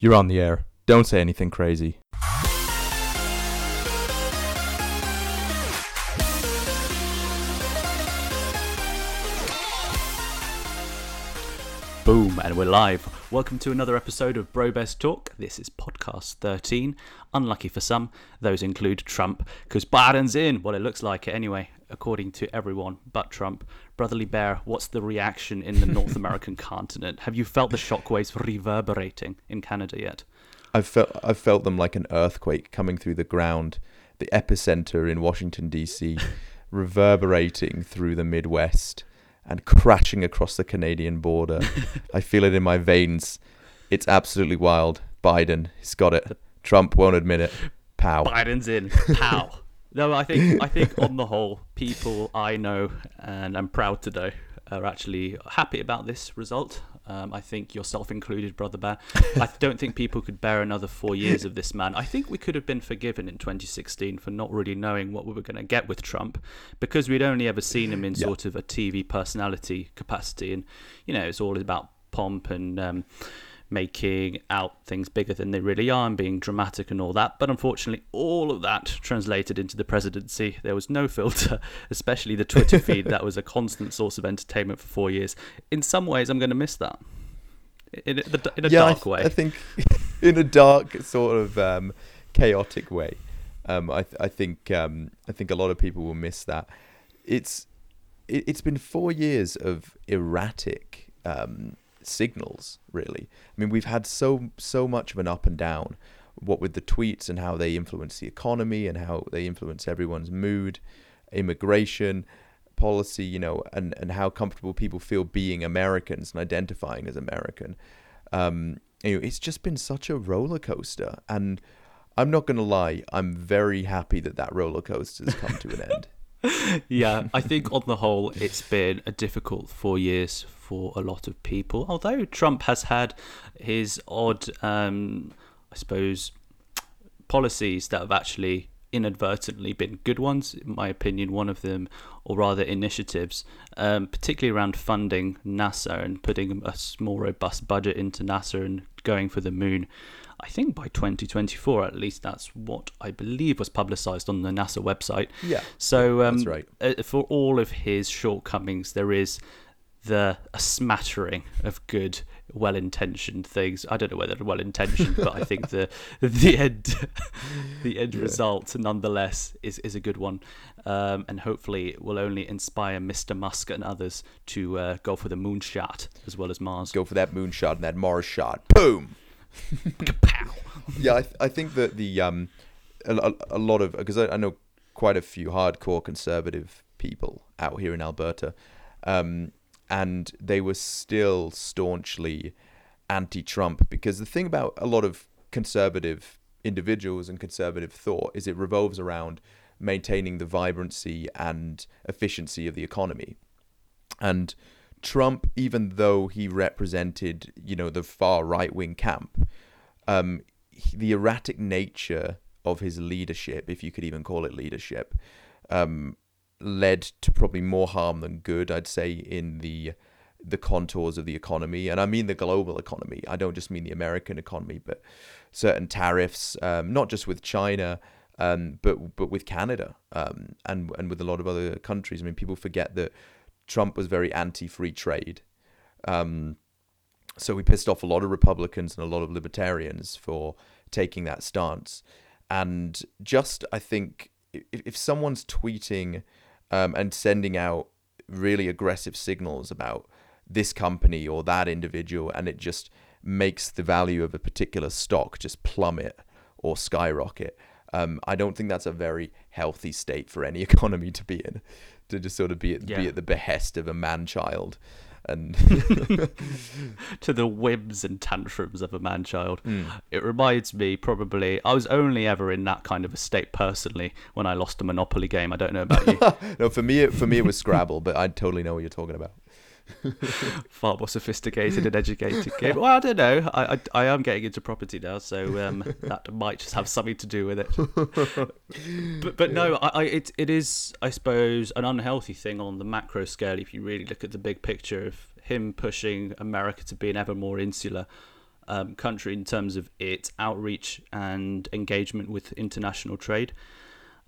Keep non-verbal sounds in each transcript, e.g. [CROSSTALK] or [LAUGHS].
You're on the air. Don't say anything crazy. Boom, and we're live. Welcome to another episode of Bro Best Talk. This is podcast 13. Unlucky for some, those include Trump, because Biden's in. Well, it looks like it anyway, according to everyone but Trump. Brotherly Bear, what's the reaction in the North [LAUGHS] American continent? Have you felt the shockwaves reverberating in Canada yet? I've felt I've felt them like an earthquake coming through the ground, the epicenter in Washington D.C., [LAUGHS] reverberating through the Midwest and crashing across the Canadian border. [LAUGHS] I feel it in my veins. It's absolutely wild. Biden, he's got it. Trump won't admit it. Pow. Biden's in. Pow. No, I think I [LAUGHS] think on the whole, people I know and I'm proud to know are actually happy about this result. Um, I think yourself included, Brother Bear. I [LAUGHS] don't think people could bear another four years of this man. I think we could have been forgiven in 2016 for not really knowing what we were going to get with Trump because we'd only ever seen him in Yeah. sort of a TV personality capacity. And, you know, it's all about pomp and. Um, making out things bigger than they really are and being dramatic and all that. But unfortunately, all of that translated into the presidency. There was no filter, [LAUGHS] especially the Twitter feed. that was a constant source of entertainment for four years. In some ways, I'm going to miss that. In a, in a yeah, I dark th- way. I think [LAUGHS] in a dark sort of um, chaotic way. Um, I, th- I think um, I think a lot of people will miss that. It's it, it's been four years of erratic um, signals, really. I mean, we've had so so much of an up and down. What with the tweets and how they influence the economy and how they influence everyone's mood, immigration policy, you know, and, and how comfortable people feel being Americans and identifying as American. Um, you know, it's just been such a roller coaster, and I'm not gonna lie, I'm very happy that that roller coaster has come to an end. [LAUGHS] [LAUGHS] yeah, I think on the whole, it's been a difficult four years for a lot of people. Although Trump has had his odd, um, I suppose, policies that have actually inadvertently been good ones, in my opinion, one of them, or rather initiatives, um, particularly around funding NASA and putting a more robust budget into NASA and going for the moon. I think by 2024, at least that's what I believe was publicized on the NASA website. Yeah, So um, that's right. uh, for all of his shortcomings, there is the a smattering of good, well-intentioned things. I don't know whether they're well-intentioned, but I think the [LAUGHS] the end the end result, nonetheless, is is a good one, um, and hopefully it will only inspire Mr. Musk and others to uh, go for the moonshot as well as Mars. Go for that moonshot and that Mars shot. Boom. Yeah, I, th- I think that the um, a, a, a lot of because I, I know quite a few hardcore conservative people out here in Alberta, um, and they were still staunchly anti-Trump because the thing about a lot of conservative individuals and conservative thought is it revolves around maintaining the vibrancy and efficiency of the economy, and Trump, even though he represented, you know, the far right wing camp, um, he- the erratic nature of his leadership, if you could even call it leadership, um, led to probably more harm than good. I'd say in the the contours of the economy, and I mean the global economy. I don't just mean the American economy, but certain tariffs, um, not just with China, um, but but with Canada um, and and with a lot of other countries. I mean, people forget that Trump was very anti-free trade. Um, so we pissed off a lot of Republicans and a lot of libertarians for taking that stance. And just, I think, if, if someone's tweeting um, and sending out really aggressive signals about this company or that individual, and it just makes the value of a particular stock just plummet or skyrocket, um, I don't think that's a very healthy state for any [LAUGHS] economy to be in, to just sort of be at, Yeah. be at the behest of a man child. And [LAUGHS] to the whims and tantrums of a man child. Hmm. It reminds me probably I was only ever in that kind of a state personally when I lost a Monopoly game. I don't know about you. [LAUGHS] no, for me, it, for me it was Scrabble, but I totally know what you're talking about. Far more sophisticated and educated game. [LAUGHS] Well, I don't know. I, I, I am getting into property now, so um, that might just have something to do with it. [LAUGHS] but but no, I, I it it is I suppose an unhealthy thing on the macro scale if you really look at the big picture of him pushing America to be an ever more insular. um, country in terms of its outreach and engagement with international trade.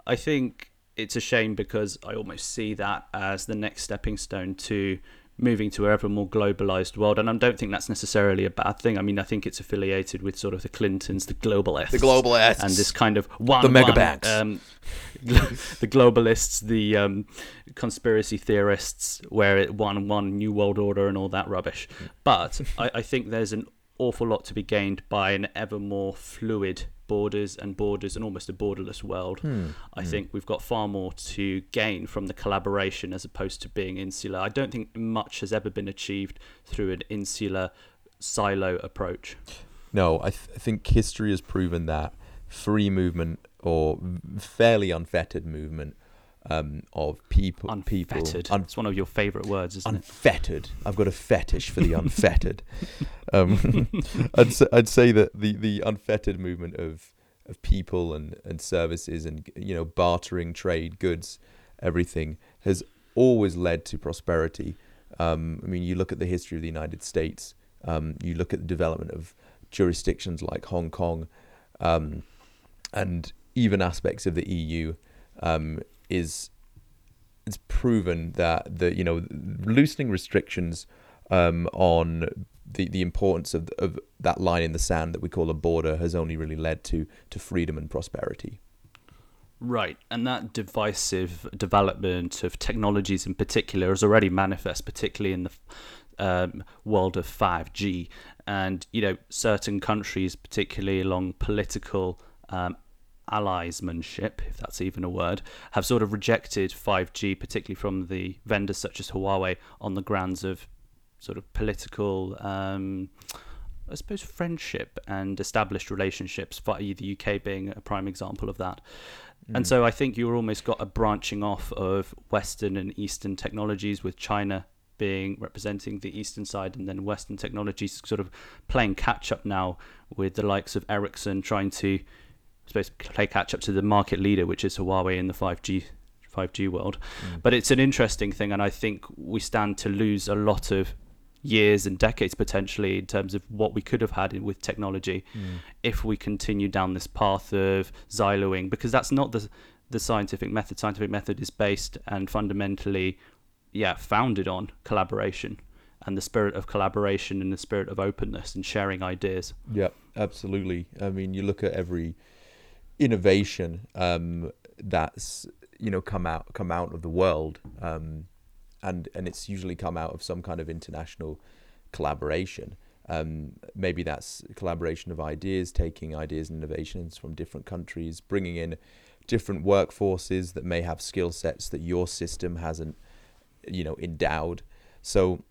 I think it's a shame because I almost see that as the next stepping stone to moving to a ever more globalized world. And I don't think that's necessarily a bad thing. I mean, I think it's affiliated with sort of the Clintons, the globalists, The globalists. and this kind of one, The mega one, banks. um, [LAUGHS] the globalists, the um, conspiracy theorists, where it one one new world order and all that rubbish. But I, I think there's an awful lot to be gained by an ever more fluid borders and borders and almost a borderless world. Hmm, I hmm. think we've got far more to gain from the collaboration as opposed to being insular. I don't think much has ever been achieved through an insular silo approach. No, I, th- I think history has proven that free movement or fairly unfettered movement um, of people, people, Unfettered. un- it's one of your favourite words, isn't it? unfettered. I've got a fetish for the unfettered. [LAUGHS] um, [LAUGHS] I'd say, I'd say that the, the unfettered movement of of people and, and services and you know bartering trade goods, everything has always led to prosperity. Um, I mean, you look at the history of the United States. Um, you look at the development of jurisdictions like Hong Kong, um, and even aspects of the EU. Is it's proven that the you know loosening restrictions um, on the the importance of of that line in the sand that we call a border has only really led to to freedom and prosperity. Right, and that divisive development of technologies in particular is already manifest, particularly in the um, world of 5G. And, you know, certain countries, particularly along political um, alliesmanship, if that's even a word, have sort of rejected 5G, particularly from the vendors such as Huawei, on the grounds of sort of political. Um, I suppose friendship and established relationships, the UK being a prime example of that. And so I think you're almost got a branching off of Western and Eastern technologies, with China being representing the Eastern side, and then Western technologies sort of playing catch up now with the likes of Ericsson trying to, I suppose, play catch up to the market leader, which is Huawei in the 5G 5G world. Mm. But it's an interesting thing, and I think we stand to lose a lot of years and decades potentially in terms of what we could have had with technology mm. if we continue down this path of siloing because that's not the the scientific method scientific method is based and fundamentally yeah founded on collaboration and the spirit of collaboration and the spirit of openness and sharing ideas Yeah, absolutely. I mean, you look at every innovation um, that's you know come out come out of the world, um, and and it's usually come out of some kind of international collaboration. Um, maybe that's collaboration of ideas, taking ideas and innovations from different countries, bringing in different workforces that may have skill sets that your system hasn't, you know, endowed. So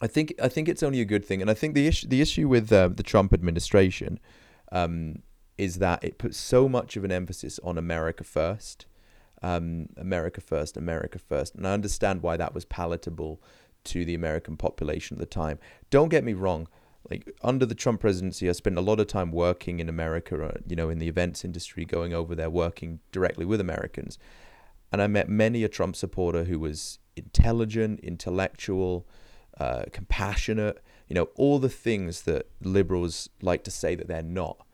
I think I think it's only a good thing, and I think the issue the issue with uh, the Trump administration um, is that it puts so much of an emphasis on America first, um, America first, America first, and I understand why that was palatable to the American population at the time. Don't get me wrong. Like under the Trump presidency, I spent a lot of time working in America, uh, you know, in the events industry, going over there, working directly with Americans, and I met many a Trump supporter who was intelligent, intellectual, uh, compassionate, you know, all the things that liberals like to say that they're not.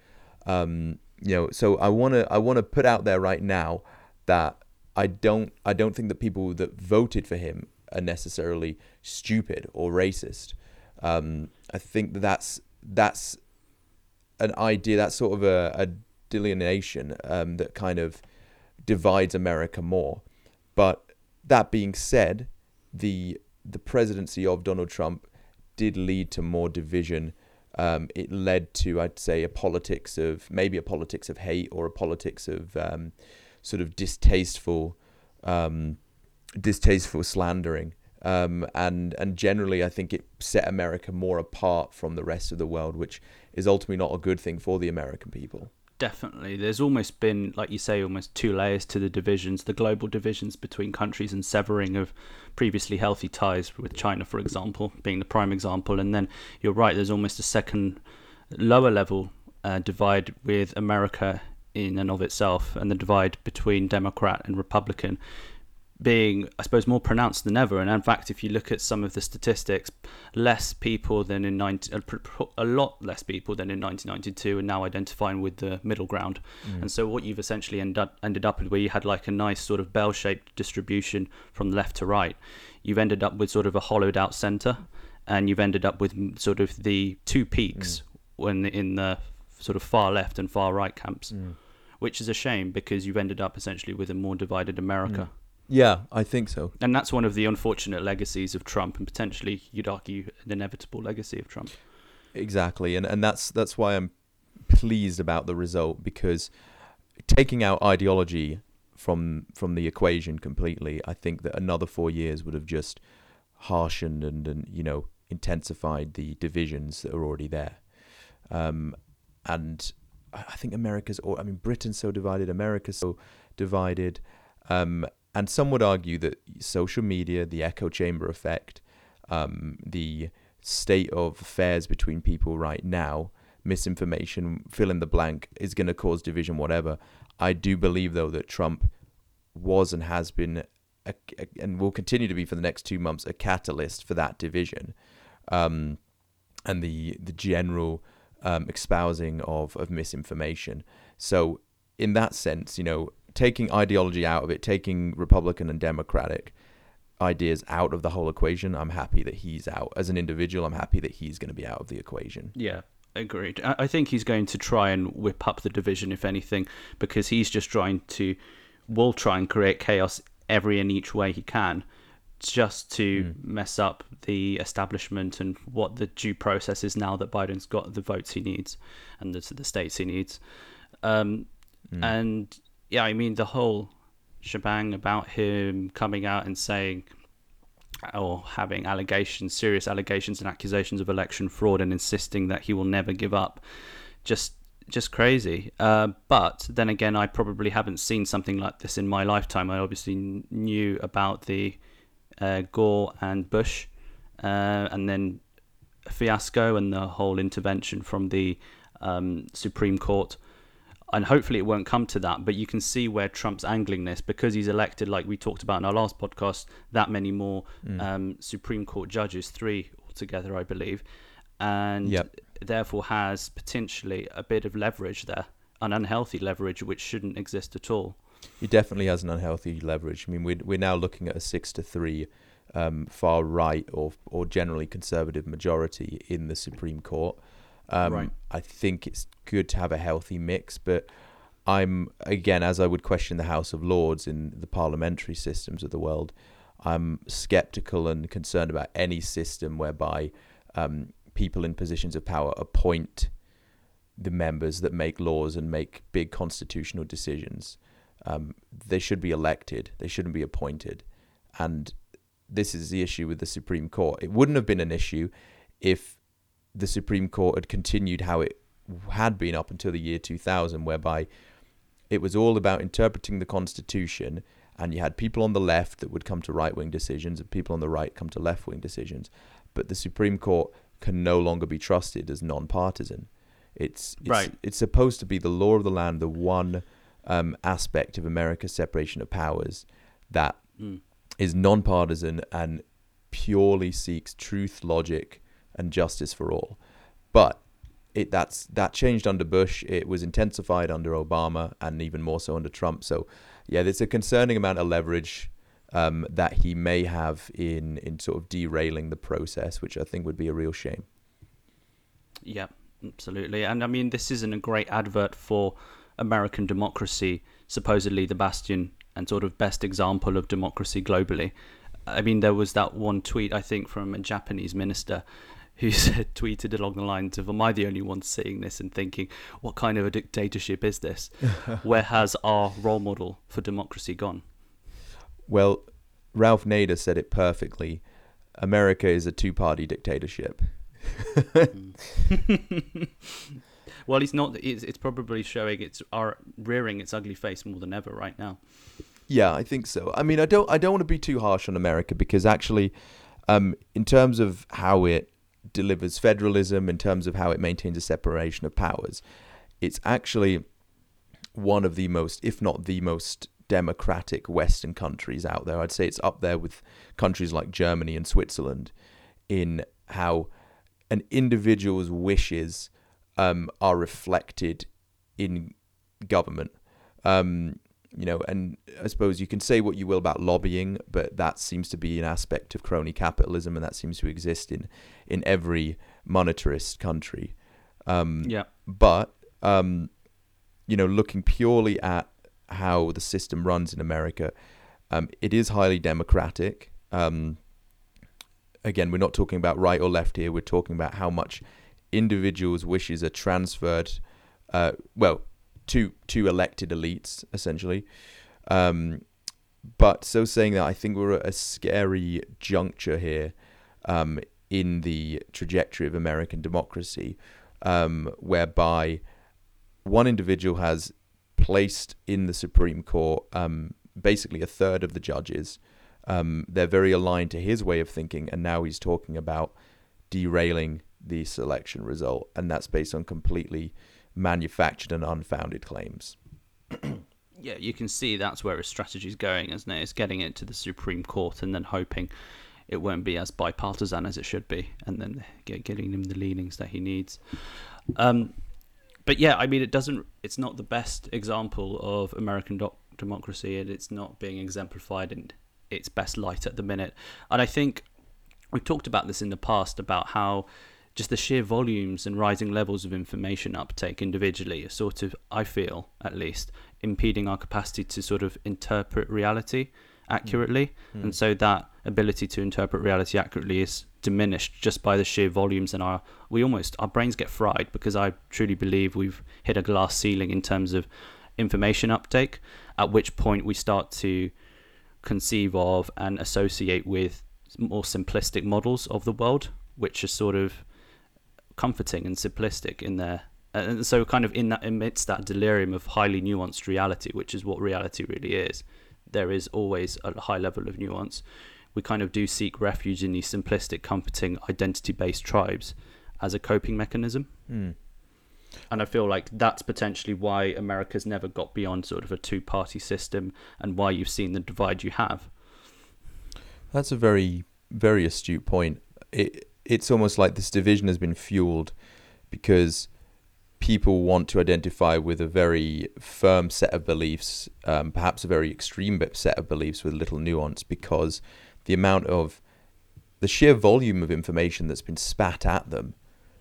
Um, you know, so I want to I want to put out there right now that I don't I don't think that people that voted for him are necessarily stupid or racist. Um, I think that that's that's an idea that's sort of a, a delineation um, that kind of divides America more. But that being said, the the presidency of Donald Trump did lead to more division. Um, it led to, I'd say, a politics of maybe a politics of hate or a politics of um, sort of distasteful, um, distasteful slandering. Um, and and generally, I think it set America more apart from the rest of the world, which is ultimately not a good thing for the American people. Definitely. There's almost been, like you say, almost two layers to the divisions the global divisions between countries and severing of previously healthy ties with China, for example, being the prime example. And then you're right, there's almost a second lower level uh, divide with America in and of itself, and the divide between Democrat and Republican being, I suppose, more pronounced than ever. And in fact, if you look at some of the statistics, less people than in 90, a lot less people than in 1992 are now identifying with the middle ground. Mm. And so what you've essentially end up, ended up with, where you had like a nice sort of bell-shaped distribution from left to right, you've ended up with sort of a hollowed out center, and you've ended up with sort of the two peaks mm. when in the sort of far left and far right camps. Mm. Which is a shame because you've ended up essentially with a more divided America. Yeah, I think so. And that's one of the unfortunate legacies of Trump, and potentially, you'd argue, an inevitable legacy of Trump. Exactly, and and that's that's why I'm pleased about the result because taking out ideology from from the equation completely, I think that another four years would have just harshened and, and you know intensified the divisions that are already there. Um, and I think America's, or I mean, Britain's so divided, America's so divided. Um, and some would argue that social media, the echo chamber effect, um, the state of affairs between people right now, misinformation, fill in the blank, is going to cause division, whatever. I do believe, though, that Trump was and has been, a, a, and will continue to be for the next two months, a catalyst for that division, um, and the the general um, espousing of of misinformation. So, in that sense, you know, taking ideology out of it, taking Republican and Democratic ideas out of the whole equation, I'm happy that he's out. As an individual, I'm happy that he's going to be out of the equation. Yeah, agreed. I think he's going to try and whip up the division, if anything, because he's just trying to, will try and create chaos every and each way he can, just to mm. mess up the establishment and what the due process is now that Biden's got the votes he needs and the, the states he needs. Um, mm. And yeah, I mean the whole shebang about him coming out and saying or having allegations, serious allegations and accusations of election fraud, and insisting that he will never give up, just just crazy. Uh, but then again, I probably haven't seen something like this in my lifetime. I obviously knew about the uh, Gore and Bush, uh, and then fiasco and the whole intervention from the um, Supreme Court and hopefully it won't come to that. But you can see where Trump's angling this because he's elected, like we talked about in our last podcast, that many more mm. um, Supreme Court judges, three altogether, I believe, and yep. therefore has potentially a bit of leverage there, an unhealthy leverage which shouldn't exist at all. He definitely has an unhealthy leverage. I mean, we're we're now looking at a six to three. Um, far right or or generally conservative majority in the Supreme Court. Um, right. I think it's good to have a healthy mix, but I'm again, as I would question the House of Lords in the parliamentary systems of the world, I'm skeptical and concerned about any system whereby um, people in positions of power appoint the members that make laws and make big constitutional decisions. Um, they should be elected. They shouldn't be appointed. And this is the issue with the Supreme Court. It wouldn't have been an issue if the Supreme Court had continued how it had been up until the year 2000, whereby it was all about interpreting the Constitution, and you had people on the left that would come to right wing decisions, and people on the right come to left wing decisions. But the Supreme Court can no longer be trusted as non partisan. It's, it's, right. it's supposed to be the law of the land, the one um, aspect of America's separation of powers that mm. is non-partisan and purely seeks truth, logic, and justice for all. But it that's that changed under Bush. It was intensified under Obama, and even more so under Trump. So, yeah, there's a concerning amount of leverage um, that he may have in in sort of derailing the process, which I think would be a real shame. Yeah, absolutely. And I mean, this isn't a great advert for American democracy, supposedly the bastion and sort of best example of democracy globally. I mean, there was that one tweet I think from a Japanese minister who [LAUGHS] said, tweeted along the lines of, "Am I the only one seeing this and thinking, what kind of a dictatorship is this? [LAUGHS] Where has our role model for democracy gone?" Well, Ralph Nader said it perfectly. America is a two-party dictatorship. [LAUGHS] well, he's not. It's, it's probably showing its are rearing its ugly face more than ever right now. Yeah, I think so. I mean, I don't. I don't want to be too harsh on America because actually, um, in terms of how it delivers federalism in terms of how it maintains a separation of powers. It's actually one of the most, if not the most democratic Western countries out there. I'd say it's up there with countries like Germany and Switzerland in how an individual's wishes um, are reflected in government. Um, you know, and I suppose you can say what you will about lobbying, but that seems to be an aspect of crony capitalism, and that seems to exist in in every monetarist country. Um, yeah. But um, you know, looking purely at how the system runs in America, um, it is highly democratic. Um, again, we're not talking about right or left here. We're talking about how much individuals' wishes are transferred. Uh, well, to to elected elites essentially. Um, but so saying that, I think we're at a scary juncture here um, in the trajectory of American democracy, um, whereby one individual has placed in the Supreme Court um, basically a third of the judges. Um, they're very aligned to his way of thinking, and now he's talking about derailing the selection result, and that's based on completely manufactured and unfounded claims. [CLEARS THROAT] yeah, you can see that's where his strategy is going, isn't it? It's getting it to the Supreme Court and then hoping it won't be as bipartisan as it should be, and then getting him the leanings that he needs. Um, but yeah, I mean, it doesn't. It's not the best example of American doc- democracy, and it's not being exemplified in its best light at the minute. And I think we've talked about this in the past about how just the sheer volumes and rising levels of information uptake individually are sort of, I feel at least, impeding our capacity to sort of interpret reality accurately. Mm. And so that ability to interpret reality accurately is diminished just by the sheer volumes and our we almost our brains get fried because I truly believe we've hit a glass ceiling in terms of information uptake, at which point we start to conceive of and associate with more simplistic models of the world, which are sort of comforting and simplistic in there. And so, kind of in that amidst that delirium of highly nuanced reality, which is what reality really is, there is always a high level of nuance. We kind of do seek refuge in these simplistic, comforting, identity-based tribes as a coping mechanism. Mm. And I feel like that's potentially why America's never got beyond sort of a two-party system, and why you've seen the divide you have. That's a very, very astute point. It it's almost like this division has been fueled because people want to identify with a very firm set of beliefs, um, perhaps a very extreme set of beliefs with little nuance, because the amount of the sheer volume of information that's been spat at them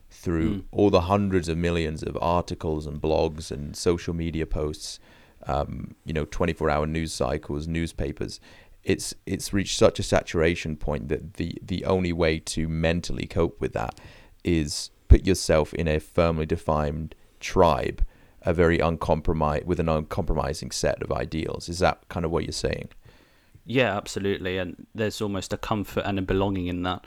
through mm. all the hundreds of millions of articles and blogs and social media posts, um, you know, 24 hour news cycles, newspapers, it's it's reached such a saturation point that the the only way to mentally cope with that is put yourself in a firmly defined tribe, a very uncompromised with an uncompromising set of ideals. Is that kind of what you're saying? Yeah, absolutely. And there's almost a comfort and a belonging in that.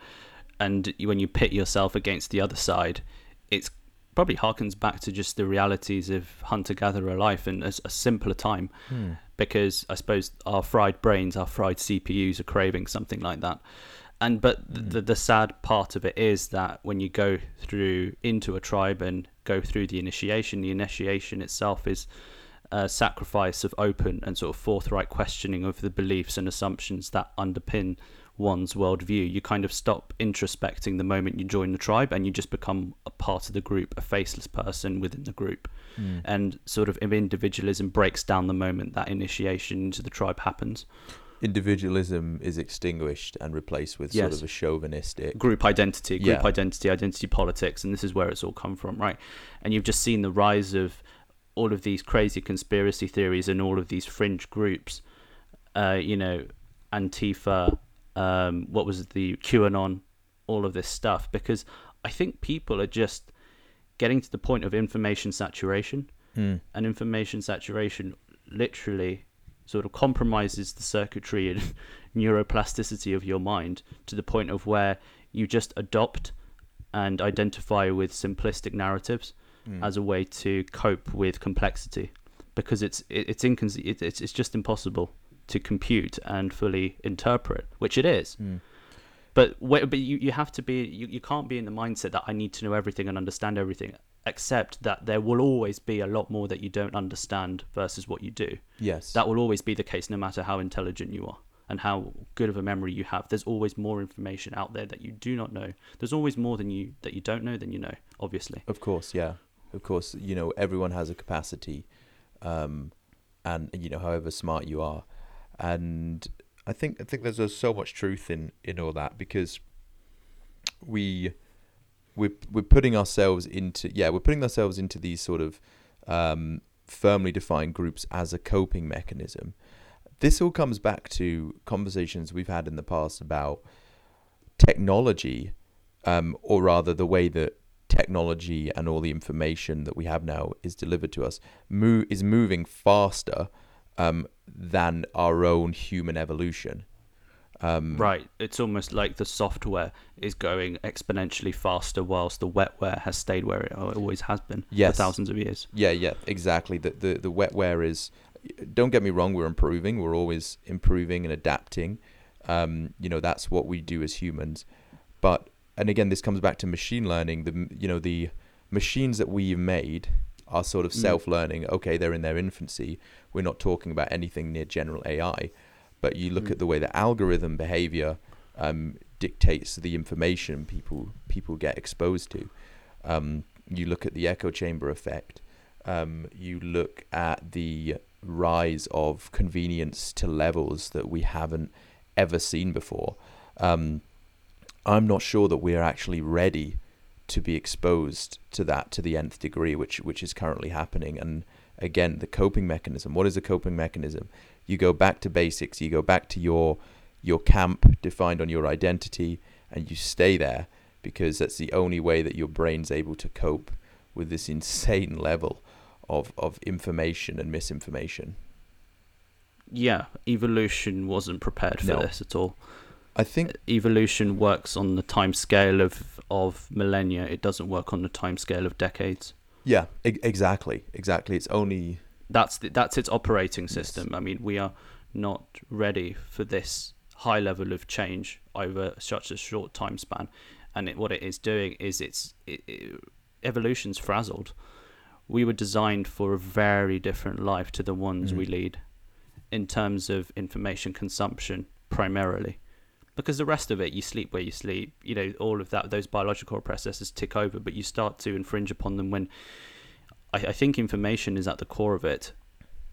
And when you pit yourself against the other side, it's probably harkens back to just the realities of hunter gatherer life and a, a simpler time. Hmm because I suppose our fried brains, our fried CPUs are craving something like that. And but mm. the the sad part of it is that when you go through into a tribe and go through the initiation, the initiation itself is a sacrifice of open and sort of forthright questioning of the beliefs and assumptions that underpin one's worldview. You kind of stop introspecting the moment you join the tribe and you just become a part of the group, a faceless person within the group. Mm. And sort of individualism breaks down the moment that initiation into the tribe happens. Individualism is extinguished and replaced with yes. sort of a chauvinistic group identity, group yeah. identity, identity politics, and this is where it's all come from, right? And you've just seen the rise of all of these crazy conspiracy theories and all of these fringe groups, uh, you know, Antifa, um, what was the QAnon, all of this stuff, because I think people are just getting to the point of information saturation, mm. and information saturation literally sort of compromises the circuitry and [LAUGHS] neuroplasticity of your mind to the point of where you just adopt and identify with simplistic narratives mm. as a way to cope with complexity because it's it, it's incon- it, it's it's just impossible to compute and fully interpret, which it is. Mm. But but you, you have to be you, you can't be in the mindset that I need to know everything and understand everything Except that there will always be a lot more that you don't understand versus what you do. Yes. That will always be the case no matter how intelligent you are and how good of a memory you have. There's always more information out there that you do not know. There's always more than you that you don't know than you know, obviously. Of course, yeah. Of course, you know, everyone has a capacity um and you know, however smart you are. And I think I think there's uh, so much truth in in all that because we we're we're putting ourselves into yeah we're putting ourselves into these sort of um, firmly defined groups as a coping mechanism. This all comes back to conversations we've had in the past about technology, um, or rather the way that technology and all the information that we have now is delivered to us move is moving faster um, than our own human evolution. Um, Right. It's almost like the software is going exponentially faster whilst the wetware has stayed where it always has been Yes. for thousands of years. Yeah, yeah, exactly. The the the wetware is. Don't get me wrong. We're improving. We're always improving and adapting. Um, you know that's what we do as humans. But and again, this comes back to machine learning. The you know the machines that we've made are sort of Mm. self-learning. Okay, they're in their infancy. We're not talking about anything near general AI. But you look Mm. at the way the algorithm behavior um, dictates the information people people get exposed to. Um, you look at the echo chamber effect. Um, you look at the rise of convenience to levels that we haven't ever seen before. Um, I'm not sure that we're actually ready to be exposed to that to the nth degree, which which is currently happening. And again, the coping mechanism. What is a coping mechanism? You go back to basics. You go back to your your camp defined on your identity, and you stay there because that's the only way that your brain's able to cope with this [LAUGHS] insane level of of information and misinformation. Yeah, evolution wasn't prepared for No. this at all. I think Evolution works on the time scale of, of millennia. It doesn't work on the time scale of decades. yeah, e- exactly, exactly. It's only That's the, that's its operating system. I mean, we are not ready for this high level of change over such a short time span. And it, what it is doing is it's it, it, evolution's frazzled. We were designed for a very different life to the ones we Mhm. lead in terms of information consumption primarily. Because the rest of it, you sleep where you sleep, you know, all of that, those biological processes tick over, but you start to infringe upon them when I, I think information is at the core of it,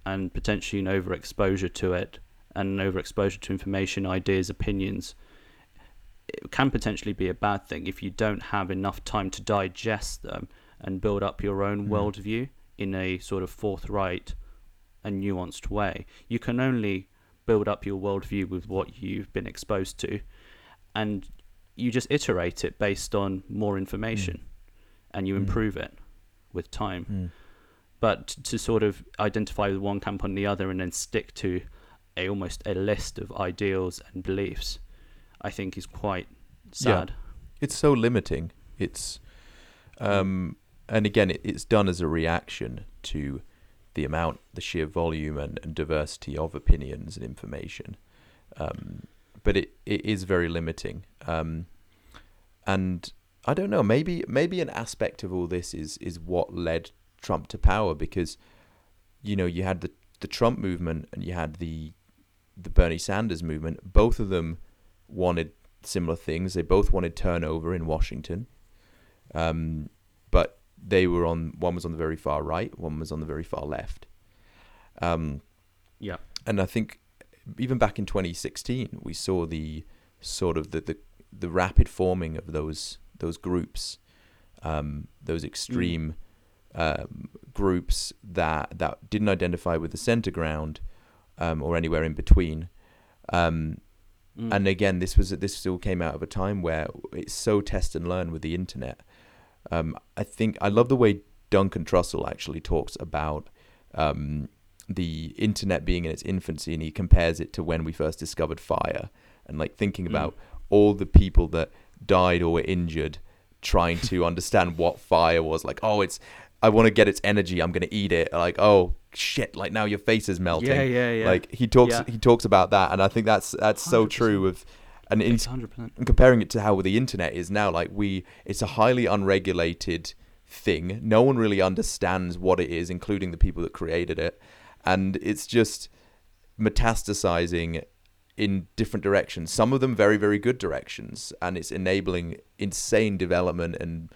and potentially an overexposure to it, and an overexposure to information, ideas, opinions. It can potentially be a bad thing if you don't have enough time to digest them and build up your own Mhm. worldview in a sort of forthright and nuanced way. You can only build up your worldview with what you've been exposed to, and you just iterate it based on more information, and you Mm. improve it with time. Mm, but to sort of identify with one camp on the other and then stick to a almost a list of ideals and beliefs i think is quite sad. It's so limiting. It's um, and again, it, it's done as a reaction to the amount, the sheer volume and, and diversity of opinions and information. Um, but it, it is very limiting. Um, and I don't know, maybe maybe an aspect of all this is is what led Trump to power because you know, you had the the Trump movement and you had the the Bernie Sanders movement. Both of them wanted similar things. They both wanted turnover in Washington. Um, but they were on one was on the very far right, one was on the very far left. Um, yeah and I think even back in 2016, we saw the sort of the the, the rapid forming of those those groups, um, those extreme um, groups that that didn't identify with the center ground um, or anywhere in between. Um, Mm. and again, this was this still came out of a time where it's so test and learn with the internet. Um, I think I love the way Duncan Trussell actually talks about um, the internet being in its infancy, and he compares it to when we first discovered fire, and like thinking Mm. about all the people that died or were injured trying to [LAUGHS] understand what fire was. Like, oh, it's I want to get its energy. I'm gonna eat it. Like, oh shit! Like now your face is melting. yeah yeah yeah Like he talks Yeah. he talks about that, and I think that's that's so 100%. true. Of and he's 100% comparing it to how the internet is now, like we, it's a highly unregulated thing. No one really understands what it is, including the people that created it, and it's just metastasizing in different directions. Some of them very, very good directions, and it's enabling insane development and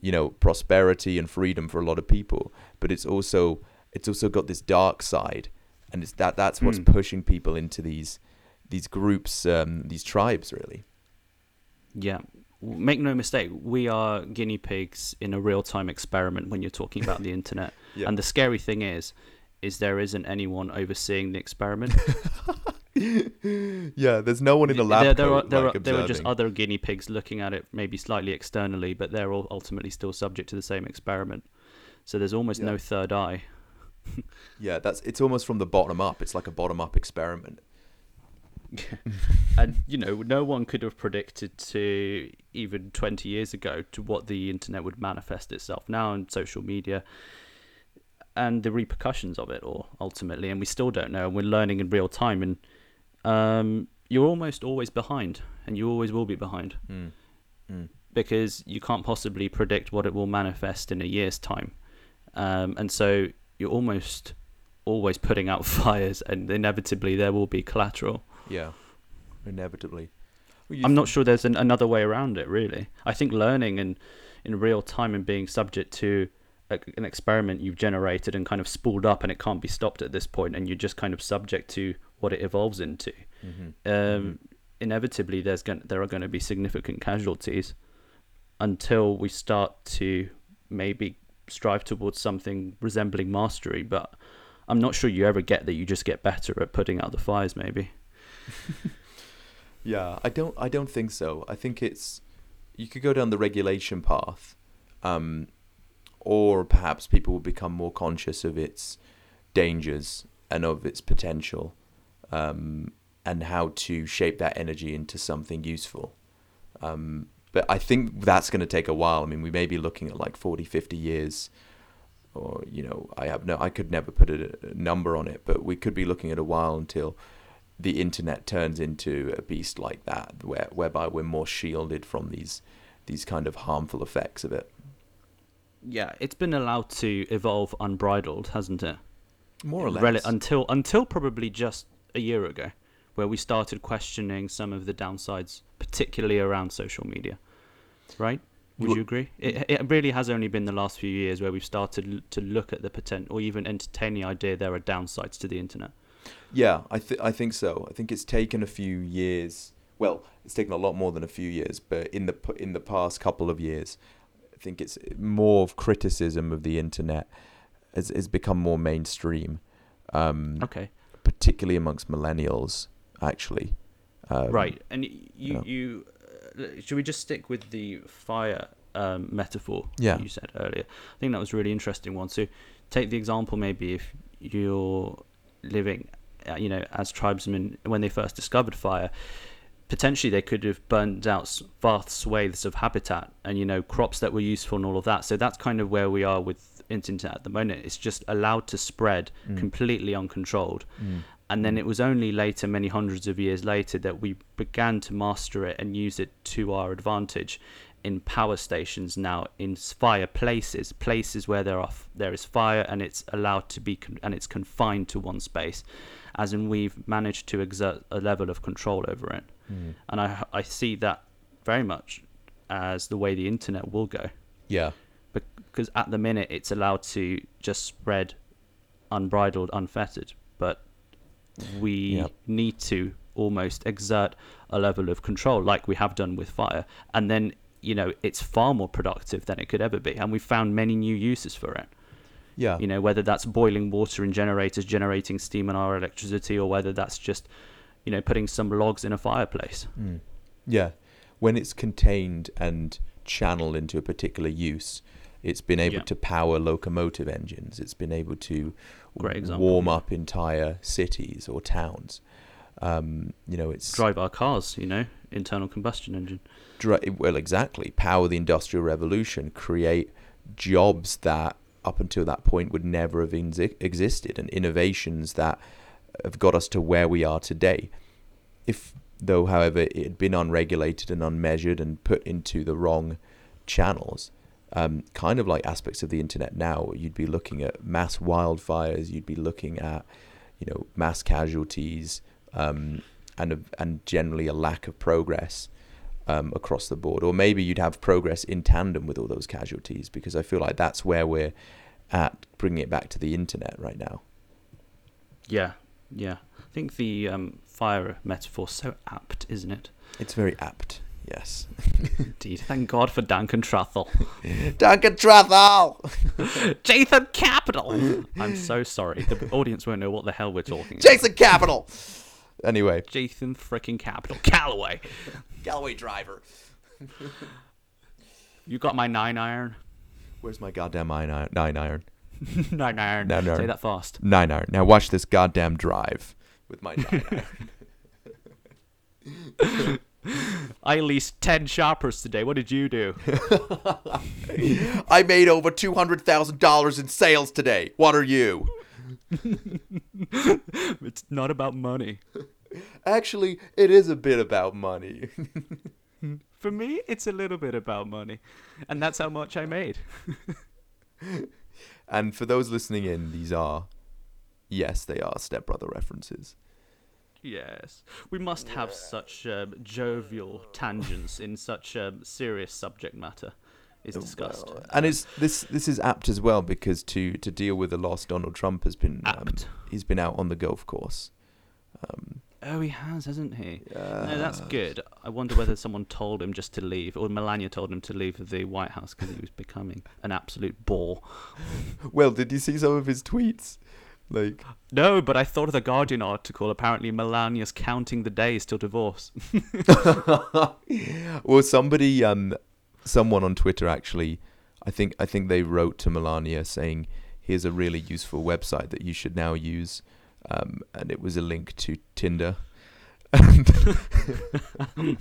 you know prosperity and freedom for a lot of people. But it's also it's also got this dark side, and it's that that's what's Hmm. pushing people into these these groups, um, these tribes, really. Yeah. Make no mistake, we are guinea pigs in a real time experiment when you're talking about the [LAUGHS] internet. Yeah. And the scary thing is, is there isn't anyone overseeing the experiment. [LAUGHS] yeah, there's no one in the lab. there, there are there like, are there are just other guinea pigs looking at it maybe slightly externally, but they're all ultimately still subject to the same experiment. So there's almost Yeah. no third eye. [LAUGHS] Yeah, that's it's almost from the bottom up. It's like a bottom up experiment. [LAUGHS] and you know, no one could have predicted to even 20 years ago to what the internet would manifest itself now in social media and the repercussions of it all ultimately and we still don't know and we're learning in real time and um, you're almost always behind and you always will be behind Mm. Mm. because you can't possibly predict what it will manifest in a year's time um, and so you're almost always putting out [LAUGHS] fires and inevitably there will be collateral Yeah, inevitably. Well, I'm not sure there's an, another way around it, really. I think learning and in real time and being subject to a, an experiment you've generated and kind of spooled up and it can't be stopped at this point, and you're just kind of subject to what it evolves into. Mhm. Um, Inevitably, there's going there are going to be significant casualties until we start to maybe strive towards something resembling mastery. But I'm not sure you ever get that. You just get better at putting out the fires, maybe. [LAUGHS] Yeah, I don't. I don't think so. I think it's you could go down the regulation path, um, or perhaps people will become more conscious of its dangers and of its potential, um, and how to shape that energy into something useful. Um, but I think that's going to take a while. I mean, we may be looking at like 40, 50 years, or you know, I have no, I could never put a, a number on it, but we could be looking at a while until the internet turns into a beast like that, where whereby we're more shielded from these these kind of harmful effects of it. Yeah, it's been allowed to evolve unbridled, hasn't it? More or less. Rel- until until probably just a year ago, where we started questioning some of the downsides, particularly around social media. Right? Would Well- you agree? It, it really has only been the last few years where we've started to look at the potential, or even entertain the idea there are downsides to the internet. Yeah, I th- I think so. I think it's taken a few years. Well, it's taken a lot more than a few years, but in the in the past couple of years, I think it's more of criticism of the internet has has become more mainstream, um, Okay. particularly amongst millennials. Actually, um, right. And you yeah. you uh, should we just stick with the fire um, metaphor Yeah. you said earlier? I think that was a really interesting one. So take the example maybe if you're living, uh, you know, as tribesmen when they first discovered fire. Potentially, they could have burned out vast swathes of habitat and you know crops that were useful and all of that. So that's kind of where we are with internet at the moment. It's just allowed to spread Mm. completely uncontrolled. Mm. And then it was only later, many hundreds of years later, that we began to master it and use it to our advantage in power stations now in s- fire places, places where there are there is fire and it's allowed to be con- and it's confined to one space, as in we've managed to exert a level of control over it. Mm. And I I see that very much as the way the internet will go Yeah. because at the minute it's allowed to just spread unbridled, unfettered. But we need to almost exert a level of control, like we have done with fire, and then you know it's far more productive than it could ever be, and we've found many new uses for it. Yeah. You know, whether that's boiling water in generators, generating steam and our electricity, or whether that's just you know putting some logs in a fireplace. Mm. Yeah. When it's contained and channeled into a particular use, it's been able Yeah. to power locomotive engines. It's been able to warm up entire cities or towns. Um, you know, it's Drive our cars, you know, internal combustion engine. dri- well, exactly. Power the industrial revolution, create jobs that up until that point would never have exi- existed, and innovations that have got us to where we are today. If, though, however, it had been unregulated and unmeasured and put into the wrong channels, um, kind of like aspects of the internet now. You'd be looking at mass wildfires. You'd be looking at, you know, mass casualties, um, and a, and generally a lack of progress um, across the board. Or maybe you'd have progress in tandem with all those casualties, because I feel like that's where we're at bringing it back to the internet right now. Yeah, yeah. I think the um, fire metaphor so apt, isn't it? It's very apt. Yes. [LAUGHS] Indeed. Thank God for Duncan Truthell. Duncan Truthell! [LAUGHS] Jason Capital! I'm so sorry. The audience won't know what the hell we're talking about. Jason Capital! Anyway, Jason freaking Capital. [LAUGHS] Callaway. Galloway driver. You got my nine iron? Where's my goddamn nine iron? Nine iron. [LAUGHS] nine iron. Nine iron. Say that fast. Nine iron. Now watch this goddamn drive with my nine iron. [LAUGHS] I leased 10 shoppers today. What did you do? I made over two hundred thousand dollars in sales today. What are you? [LAUGHS] it's not about money. Actually, it is a bit about money. [LAUGHS] For me, it's a little bit about money. And that's how much I made. [LAUGHS] and for those listening in, these are, yes, they are stepbrother references. Yes. We must have such um, jovial tangents in such um, serious subject matter is discussed. Well, and it's this this is apt as well because to to deal with the loss, Donald Trump has been um, Apt. he's been out on the golf course. Um, Oh, he has, hasn't he? uh, No, that's good. I wonder whether someone told him just to leave, or Melania told him to leave the White House because he was becoming an absolute bore. [LAUGHS] Well, did you see some of his tweets? Like, No, but I thought of the Guardian article. Apparently, Melania's counting the days till divorce. [LAUGHS] [LAUGHS] well, somebody, um, someone on Twitter actually, I think I think they wrote to Melania saying, "Here's a really useful website that you should now use," um, and it was a link to Tinder. [LAUGHS]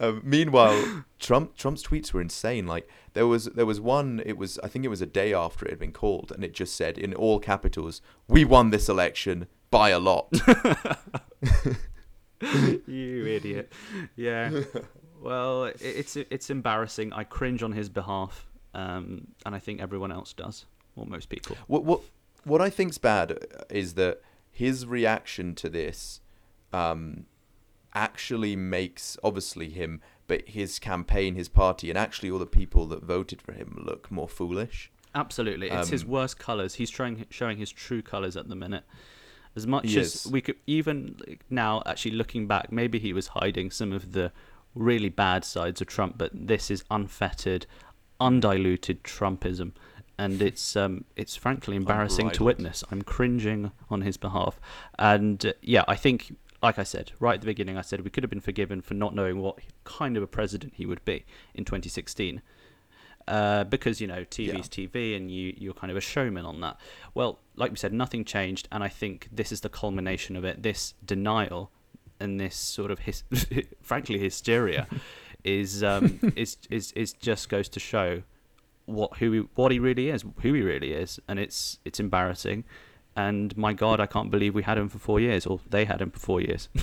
Um, meanwhile, Trump Trump's tweets were insane. Like there was there was one. It was I think it was a day after it had been called, and it just said in all capitals, "We won this election by a lot." [LAUGHS] you idiot. Yeah. [LAUGHS] Well, it's it's embarrassing. I cringe on his behalf, um, and I think everyone else does, or most people. What what what I think's bad is that his reaction to this um, actually makes obviously him, but his campaign, his party, and actually all the people that voted for him look more foolish. Absolutely, it's his Um, worst colors. He's showing showing his true colors at the minute. As much as is. we could, even now, actually looking back, maybe he was hiding some of the really bad sides of Trump. But this is unfettered, undiluted Trumpism, and [LAUGHS] it's um, it's frankly embarrassing to witness. I'm cringing on his behalf, and uh, yeah, I think. Like I said right at the beginning, I said we could have been forgiven for not knowing what kind of a president he would be in 2016 uh, because you know TV's TV and you you're kind of a showman on that. Well, like we said, nothing changed, and I think this is the culmination of it. This denial and this sort of his, [LAUGHS] frankly hysteria [LAUGHS] is um is is is just goes to show what who he, what he really is, who he really is, and it's it's embarrassing. And my God, I can't believe we had him for four years, or they had him for four years. [LAUGHS]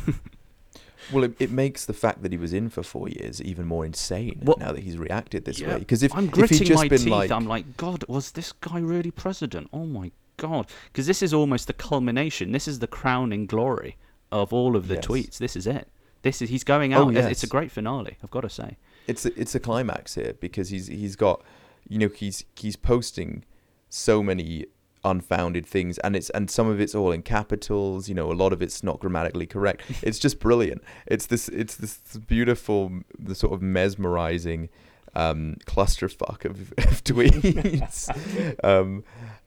Well, it, it makes the fact that he was in for four years even more insane Well, now that he's reacted this Yeah, way. Because if I'm if gritting he'd just my been teeth, like, I'm like, God, was this guy really president? Oh my God! Because this is almost the culmination. This is the crowning glory of all of the Yes. tweets. This is it. This is he's going Oh, out. It's- It's a great finale. I've got to say. it's a, it's a climax here because he's he's got you know he's he's posting so many unfounded things and it's and some of it's all in capitals you know a lot of it's not grammatically correct [LAUGHS] it's just brilliant it's this it's this beautiful the sort of mesmerizing um clusterfuck of, [LAUGHS] of tweets [LAUGHS] um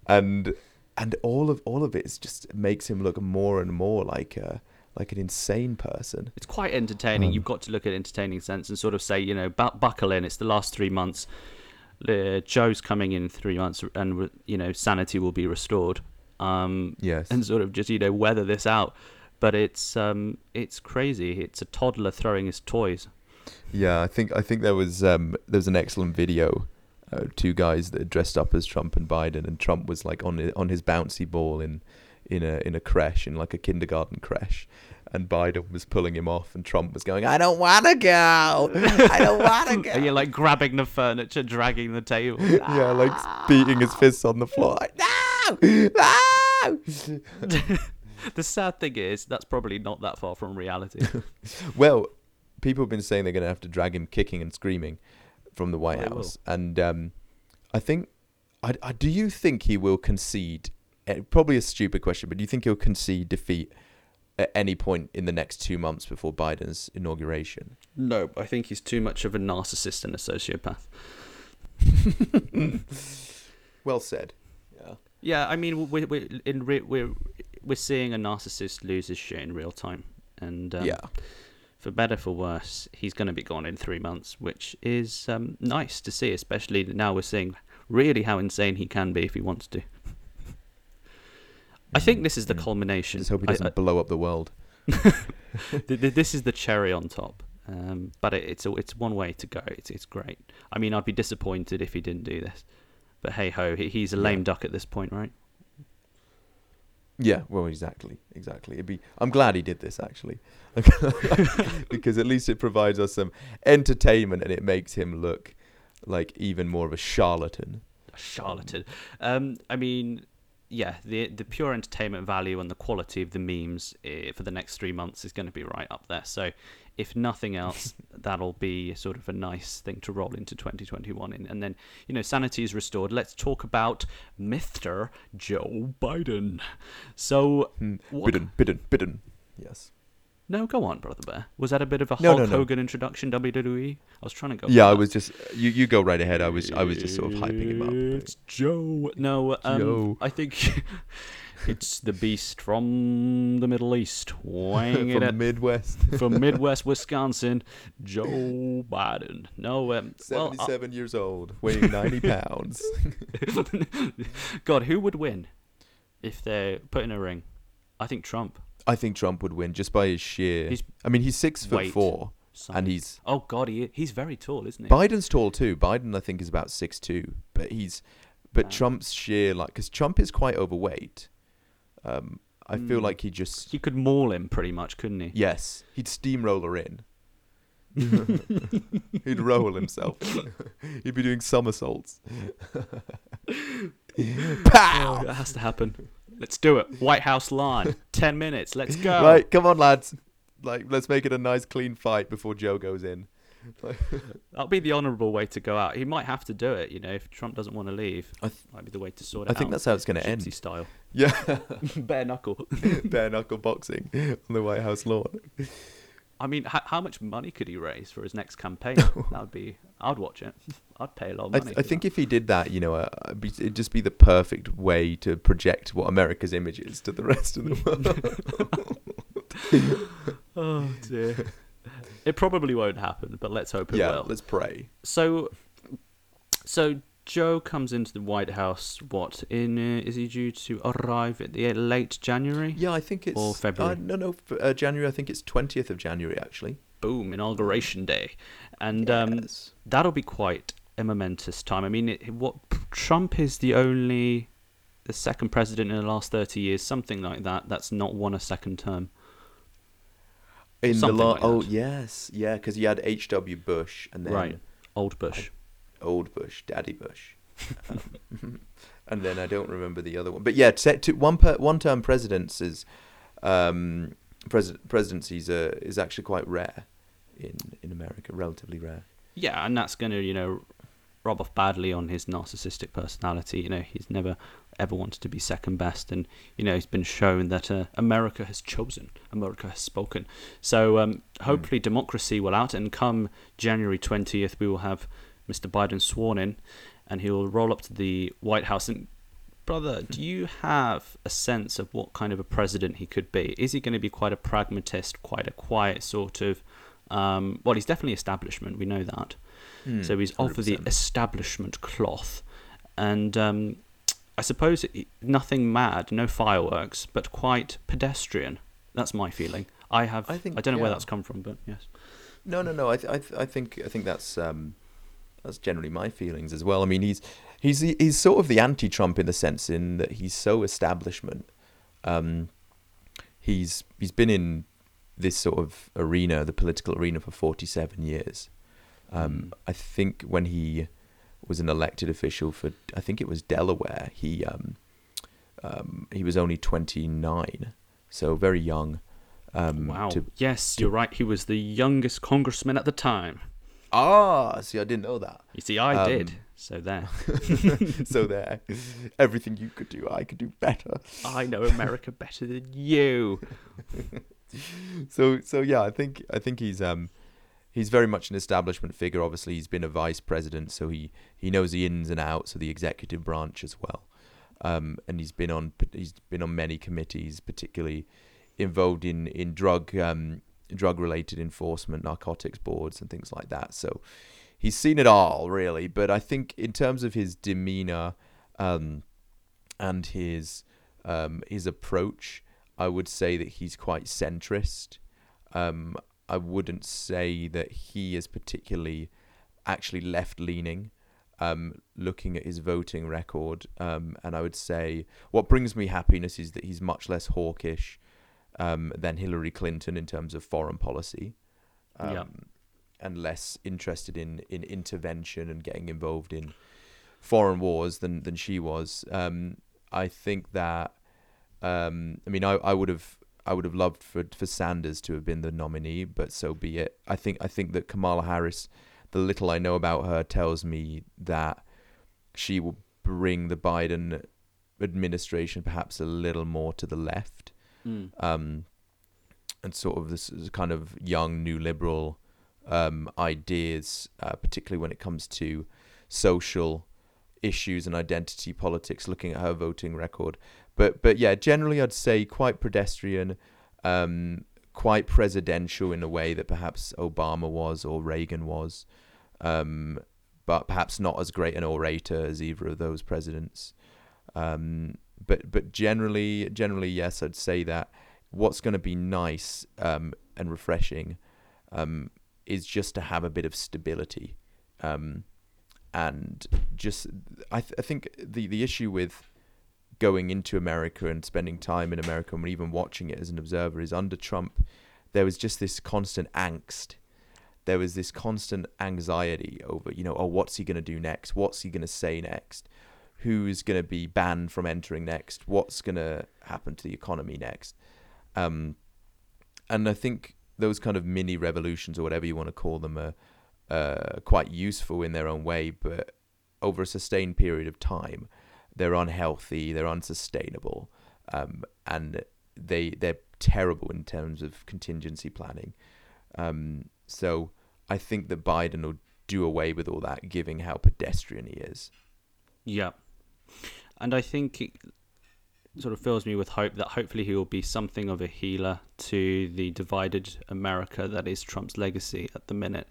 and and all of all of it is just makes him look more and more like a like an insane person It's quite entertaining. Um, You've got to look at entertaining sense and sort of say, you know, bu- buckle in. It's the last three months. Uh, Joe's coming in three months, and you know, sanity will be restored. Um, yes and sort of just you know weather this out. But it's um it's crazy. It's a toddler throwing his toys. Yeah, I think I think there was um there was an excellent video, uh, two guys that dressed up as Trump and Biden, and Trump was like on on his bouncy ball in in a in a creche in like a kindergarten creche, and Biden was pulling him off, and Trump was going, "I don't want to go. I don't want to go." [LAUGHS] Are you're like grabbing the furniture, dragging the table? [LAUGHS] yeah, like beating his fists on the floor. Like, [LAUGHS] no, no. the sad thing is, that's probably not that far from reality. well, people have been saying they're going to have to drag him kicking and screaming from the White They House, and um, I think, I, I, do you think he will concede? Probably a stupid question, but do you think he'll concede defeat at any point in the next two months before Biden's inauguration? no, I think he's too much of a narcissist and a sociopath. [LAUGHS] Well said. Yeah. Yeah, I mean, we're, we're in re- we're we're seeing a narcissist lose his shit in real time, and um, yeah. for better for worse, he's going to be gone in three months, which is um, nice to see, especially now we're seeing really how insane he can be if he wants to. I think this is the culmination. Just hope he doesn't blow up the world. [LAUGHS] th- th- this is the cherry on top. Um, but it, it's a, it's one way to go. It's it's great. I mean, I'd be disappointed if he didn't do this. But hey ho, he, he's a lame Yeah. duck at this point, right? Yeah, well, exactly, exactly. It'd be. I'm glad he did this actually, [LAUGHS] because at least it provides us some entertainment and it makes him look like even more of a charlatan. A charlatan. Um, I mean, yeah, the the pure entertainment value and the quality of the memes eh, for the next three months is going to be right up there. So, if nothing else, [LAUGHS] that'll be sort of a nice thing to roll into 2021. And, and then, you know, sanity is restored. Let's talk about Mr. Joe Biden. So, Hmm. what- Bidden, bidden, bidden. Yes. No, go on, brother bear. Was that a bit of a Hulk no, no. Hogan introduction, WWE? I was trying to go. Yeah, I was just. You you go right ahead. I was I was just sort of hyping him up. It's Joe. No, um, Joe. I think [LAUGHS] it's the beast from the Middle East, weighing [LAUGHS] it From at, Midwest. [LAUGHS] from Midwest Wisconsin, Joe Biden. No, um, well, uh, 77 years old, weighing 90 pounds. God, who would win if they're put in a ring? I think Trump. I think Trump would win just by his sheer. I mean, he's six foot weight. four, and he's oh God, he he's very tall, isn't he? Biden's tall too. Biden, I think, is about six two, but he's, but. Trump's sheer like because Trump is quite overweight. Um, I feel Mm. like he just You could maul him pretty much, couldn't he? yes, he'd steamroller in. [LAUGHS] He'd roll himself. [LAUGHS] He'd be doing somersaults. [LAUGHS] Pow! Oh, It has to happen. Let's do it. White House line. [LAUGHS] Ten minutes. Let's go. Right, come on, lads. Like, let's make it a nice, clean fight before Joe goes in. [LAUGHS] That'll be the honourable way to go out. He might have to do it, you know, if Trump doesn't want to leave. I th- might be the way to sort out. I it think that's how it's going to end. style. Yeah, [LAUGHS] Bare knuckle. bare knuckle boxing on the White House lawn. I mean, h- how much money could he raise for his next campaign? [LAUGHS] that would be. I'd watch it. I'd pay a lot of I, money. th- I think if he did that, you know, uh, it'd just be the perfect way to project what America's image is to the rest of the [LAUGHS] world. [LAUGHS] oh dear. It probably won't happen, but let's hope it yeah, will. let's pray. So, so Joe comes into the White House. What in? Uh, is he due to arrive at the uh, late January? Yeah, I think it's Or February. Uh, no, no, uh, January. I think it's twentieth of January actually. Boom! Inauguration day, and um, that'll be quite a momentous time. I mean, it, what Trump is the only, the second president in the last thirty years, something like that. That's not won a second term. in the something la- like oh yes, yeah, because you had H. W. Bush and then right, old Bush. Old Bush, Daddy Bush, um, [LAUGHS] and then I don't remember the other one. But yeah, one per one term presidents is um, pres- presidencies uh, is actually quite rare in in America, relatively rare. Yeah, and that's going to, you know, rub off badly on his narcissistic personality. You know, he's never ever wanted to be second best, and you know, he's been shown that uh, America has chosen, America has spoken. So um, hopefully, democracy will out, and come January twentieth, we will have Mr. Biden sworn in, and he will roll up to the White House. And brother, do you have a sense of what kind of a president he could be? Is he going to be quite a pragmatist, quite a quiet sort of? Um, well, he's definitely establishment. We know that. Hmm, So he's off of the establishment cloth, and um, I suppose it, nothing mad, no fireworks, but quite pedestrian. That's my feeling. I have. I, think, I don't know where that's come from, but yes. No, no, no. I, th- I, th- I think, I think that's um, that's generally my feelings as well. I mean, he's he's he's sort of the anti-Trump in the sense in that he's so establishment, Um, he's he's been in this sort of arena, the political arena, for 47 years. Um, Mm. I think when he was an elected official for, I think it was Delaware, he um, um, he was only 29, so very young. Um, wow. to- yes, you're right. He was the youngest congressman at the time. Ah, see, I didn't know that. You see, I Um, did. So there. [LAUGHS] so there, everything you could do, I could do better. I know America better than you. [LAUGHS] so so yeah, I think I think he's um he's very much an establishment figure. Obviously, he's been a vice president, so he he knows the ins and outs of the executive branch as well. Um, and he's been on he's been on many committees, particularly involved in in drug um drug related enforcement, narcotics boards, and things like that. So he's seen it all really. But I think in terms of his demeanor um, and his um, his approach, I would say that he's quite centrist. Um, I wouldn't say that he is particularly actually left leaning. Um, looking at his voting record, um, and I would say what brings me happiness is that he's much less hawkish um, than Hillary Clinton in terms of foreign policy, um, Yeah. and less interested in in intervention and getting involved in foreign wars than than she was. Um, I think that um, I mean I, I would have I would have loved for for Sanders to have been the nominee, but so be it. I think I think that Kamala Harris, the little I know about her, tells me that she will bring the Biden administration perhaps a little more to the left Mm. um, and sort of this is kind of young new liberal um, ideas, uh, particularly when it comes to social issues and identity politics. Looking at her voting record, but but yeah, generally I'd say quite pedestrian, um, quite presidential in a way that perhaps Obama was or Reagan was, um, but perhaps not as great an orator as either of those presidents. Um, but but generally generally yes, I'd say that what's going to be nice um, and refreshing um, is just to have a bit of stability, um, and just I th- I think the the issue with going into America and spending time in America and even watching it as an observer is under Trump, there was just this constant angst. There was this constant anxiety over, you know, oh, what's he going to do next? What's he going to say next? Who's going to be banned from entering next? What's going to happen to the economy next? Um, and I think those kind of mini revolutions or whatever you want to call them are uh, quite useful in their own way, but over a sustained period of time, they're unhealthy, they're unsustainable, um, and they they're terrible in terms of contingency planning. Um, so I think that Biden will do away with all that, given how pedestrian he is. Yeah. And I think it sort of fills me with hope that hopefully he will be something of a healer to the divided America that is Trump's legacy at the minute.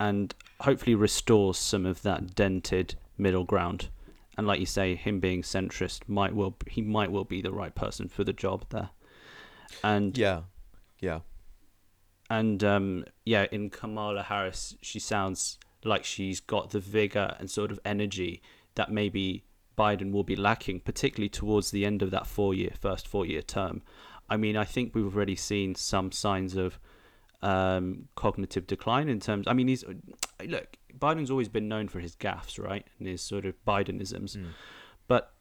And hopefully restores some of that dented middle ground. And like you say, him being centrist might well he might well be the right person for the job there. And Yeah, yeah, and um, yeah, in Kamala Harris, she sounds like she's got the vigor and sort of energy that maybe Biden will be lacking, particularly towards the end of that four-year, first four-year term. I mean, I think we've already seen some signs of um, cognitive decline in terms. I mean, he's look. Biden's always been known for his gaffes, right, and his sort of Bidenisms. Mm. But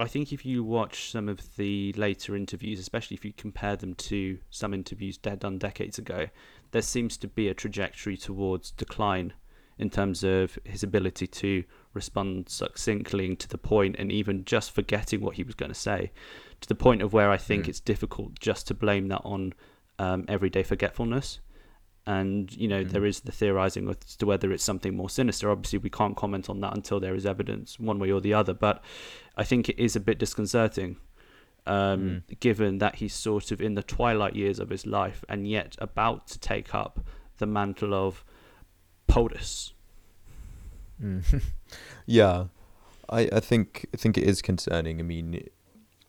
I think if you watch some of the later interviews, especially if you compare them to some interviews done decades ago, there seems to be a trajectory towards decline in terms of his ability to respond succinctly and to the point and even just forgetting what he was going to say to the point of where I think Mm. it's difficult just to blame that on um, everyday forgetfulness. And, you know, Mhm. there is the theorizing as to whether it's something more sinister. Obviously, we can't comment on that until there is evidence one way or the other. But I think it is a bit disconcerting, um, given that he's sort of in the twilight years of his life and yet about to take up the mantle of POTUS. Mm. [LAUGHS] yeah, I I think I think it is concerning. I mean,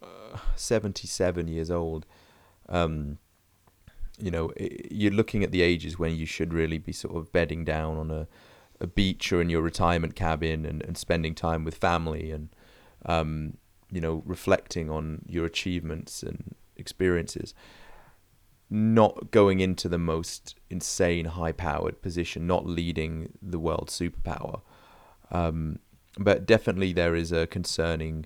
uh, seventy-seven years old. Um, you know, i you're looking at the ages when you should really be sort of bedding down on a, a beach or in your retirement cabin and, and spending time with family and um, you know, reflecting on your achievements and experiences, not going into the most insane, high-powered position, not leading the world superpower. Um, but definitely, there is a concerning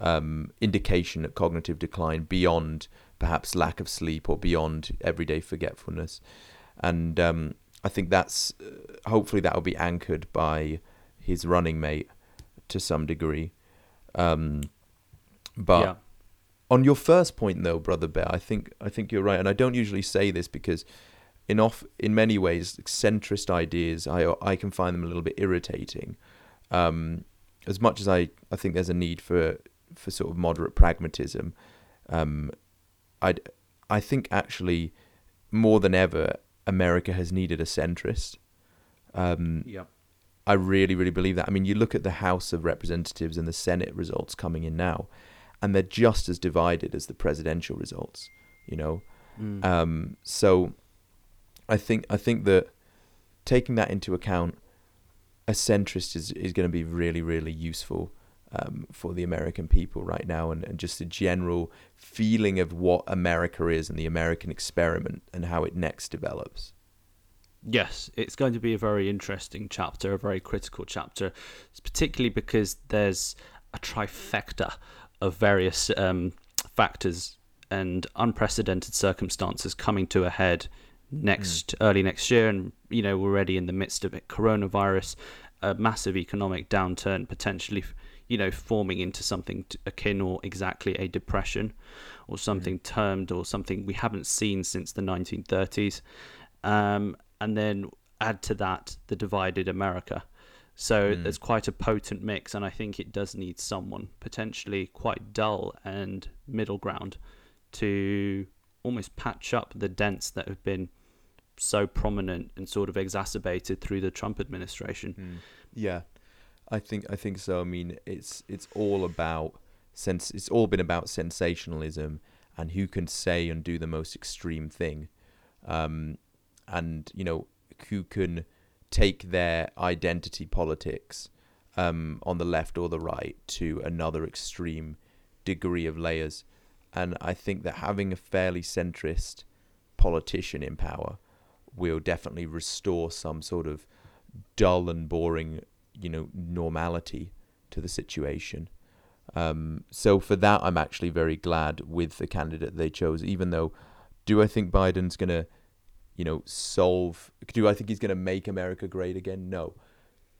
um, indication of cognitive decline beyond perhaps lack of sleep or beyond everyday forgetfulness. And um, I think that's uh, hopefully that will be anchored by his running mate to some degree. Um, but yeah. on your first point, though, brother Bear, I think I think you're right, and I don't usually say this because in off in many ways centrist ideas I I can find them a little bit irritating. Um, as much as I, I think there's a need for for sort of moderate pragmatism, um, I I think actually more than ever America has needed a centrist. Um, yeah. I really, really believe that. I mean, you look at the House of Representatives and the Senate results coming in now, and they're just as divided as the presidential results. You know, Mm. um, so I think I think that taking that into account, a centrist is is going to be really, really useful um, for the American people right now, and, and just a general feeling of what America is and the American experiment and how it next develops. Yes, it's going to be a very interesting chapter, a very critical chapter, particularly because there's a trifecta of various um, factors and unprecedented circumstances coming to a head next early next year, and you know we're already in the midst of it. Coronavirus, a massive economic downturn, potentially, you know, forming into something akin or exactly a depression, or something termed or something we haven't seen since the 1930s. Um, and then add to that the divided America. So Mm. there's quite a potent mix, and I think it does need someone potentially quite dull and middle ground to almost patch up the dents that have been so prominent and sort of exacerbated through the Trump administration. Yeah, I think I think so. I mean, it's it's all about sense. It's all been about sensationalism and who can say and do the most extreme thing, um, and you know who can take their identity politics um, on the left or the right to another extreme degree of layers. And I think that having a fairly centrist politician in power will definitely restore some sort of dull and boring, you know, normality to the situation. Um, so for that, I'm actually very glad with the candidate they chose. Even though, do I think Biden's gonna, you know, solve? Do I think he's gonna make America great again? No.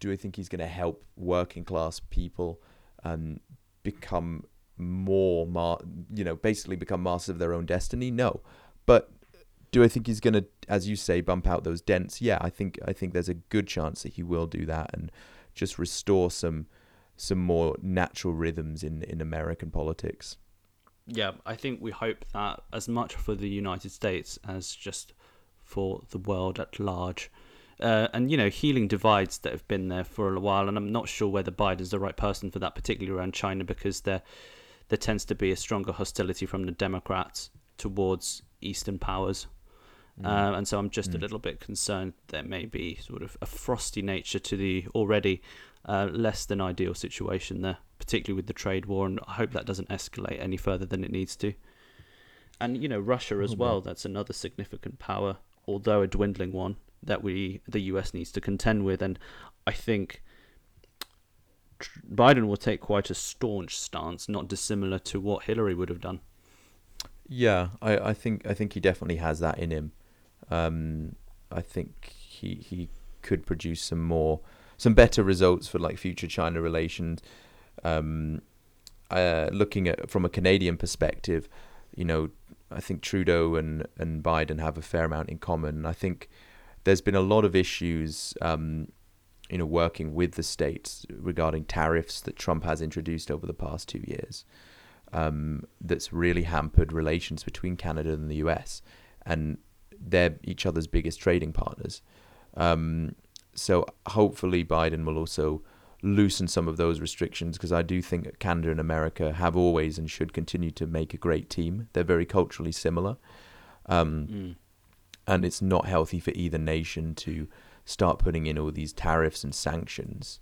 Do I think he's gonna help working class people um, become more, mar- you know, basically become masters of their own destiny? No. But do I think he's going to, as you say, bump out those dents? Yeah, I think I think there's a good chance that he will do that and just restore some some more natural rhythms in in American politics. Yeah, I think we hope that as much for the United States as just for the world at large. Uh, and you know, healing divides that have been there for a while, and I'm not sure whether Biden's the right person for that, particularly around China, because there there tends to be a stronger hostility from the Democrats towards Eastern powers. Uh, and so I'm just a little bit concerned there may be sort of a frosty nature to the already uh, less than ideal situation there, particularly with the trade war. And I hope that doesn't escalate any further than it needs to. And you know, Russia as well. That's another significant power, although a dwindling one that we the US needs to contend with. And I think Biden will take quite a staunch stance, not dissimilar to what Hillary would have done. Yeah, I, I think I think he definitely has that in him. Um, I think he he could produce some more some better results for like future China relations. Um, uh, looking at from a Canadian perspective, you know, I think Trudeau and and Biden have a fair amount in common. I think there's been a lot of issues, um, you know, working with the states regarding tariffs that Trump has introduced over the past two years. Um, that's really hampered relations between Canada and the US, and they're each other's biggest trading partners. Um, so hopefully Biden will also loosen some of those restrictions because I do think Canada and America have always and should continue to make a great team. They're very culturally similar. Um, Mm. and it's not healthy for either nation to start putting in all these tariffs and sanctions.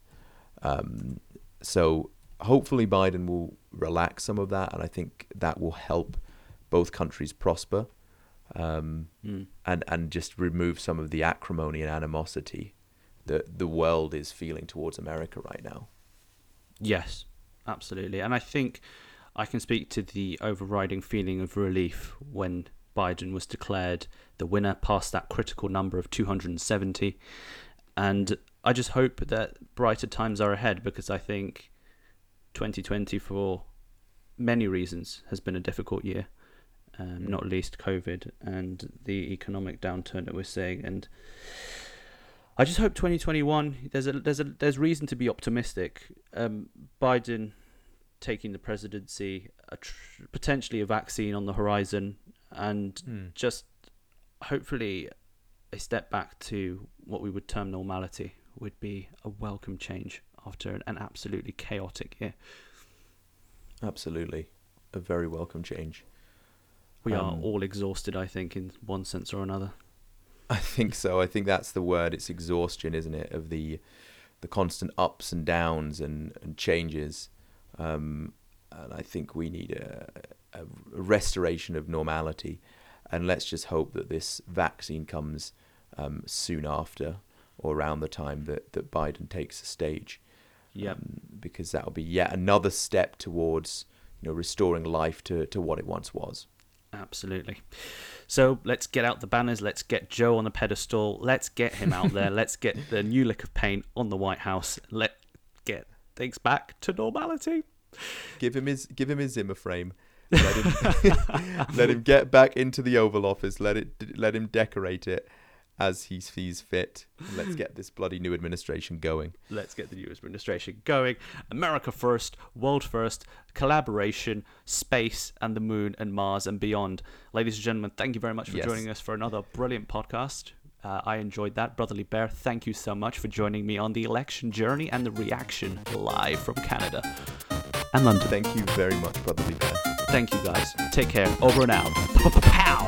Um, so hopefully Biden will relax some of that, and I think that will help both countries prosper, um, Mm. and and just remove some of the acrimony and animosity that the world is feeling towards America right now. Yes, absolutely. And I think I can speak to the overriding feeling of relief when Biden was declared the winner past that critical number of 270. And I just hope that brighter times are ahead because I think 2020, for many reasons, has been a difficult year. Um, not least COVID and the economic downturn that we're seeing. And I just hope 2021 there's a there's a there's reason to be optimistic. Um, Biden taking the presidency, a tr- potentially a vaccine on the horizon, and just hopefully a step back to what we would term normality would be a welcome change after an, an absolutely chaotic year. Absolutely, a very welcome change. We are Um, all exhausted, I think, in one sense or another. [LAUGHS] I think so. I think that's the word. It's exhaustion, isn't it, of the the constant ups and downs and, and changes. Um, and I think we need a, a restoration of normality. And let's just hope that this vaccine comes um, soon after or around the time that, that Biden takes the stage. Yep. Um, because that will be yet another step towards you know restoring life to, to what it once was. Absolutely. So let's get out the banners. Let's get Joe on the pedestal. Let's get him out there. [LAUGHS] let's get the new lick of paint on the White House. Let get things back to normality. Give him his give him his Zimmer frame. Let him [LAUGHS] let him get back into the Oval Office. Let it let him decorate it as he sees fit. Let's get this bloody new administration going. Let's get the new administration going. America first, world first, collaboration, space, and the moon and Mars and beyond. Ladies and gentlemen, thank you very much for Yes. joining us for another brilliant podcast. Uh, I enjoyed that. Brotherly Bear, thank you so much for joining me on the election journey and the reaction live from Canada and London. Thank you very much, Brotherly Bear. Thank you guys. Take care. Over and out. Pow!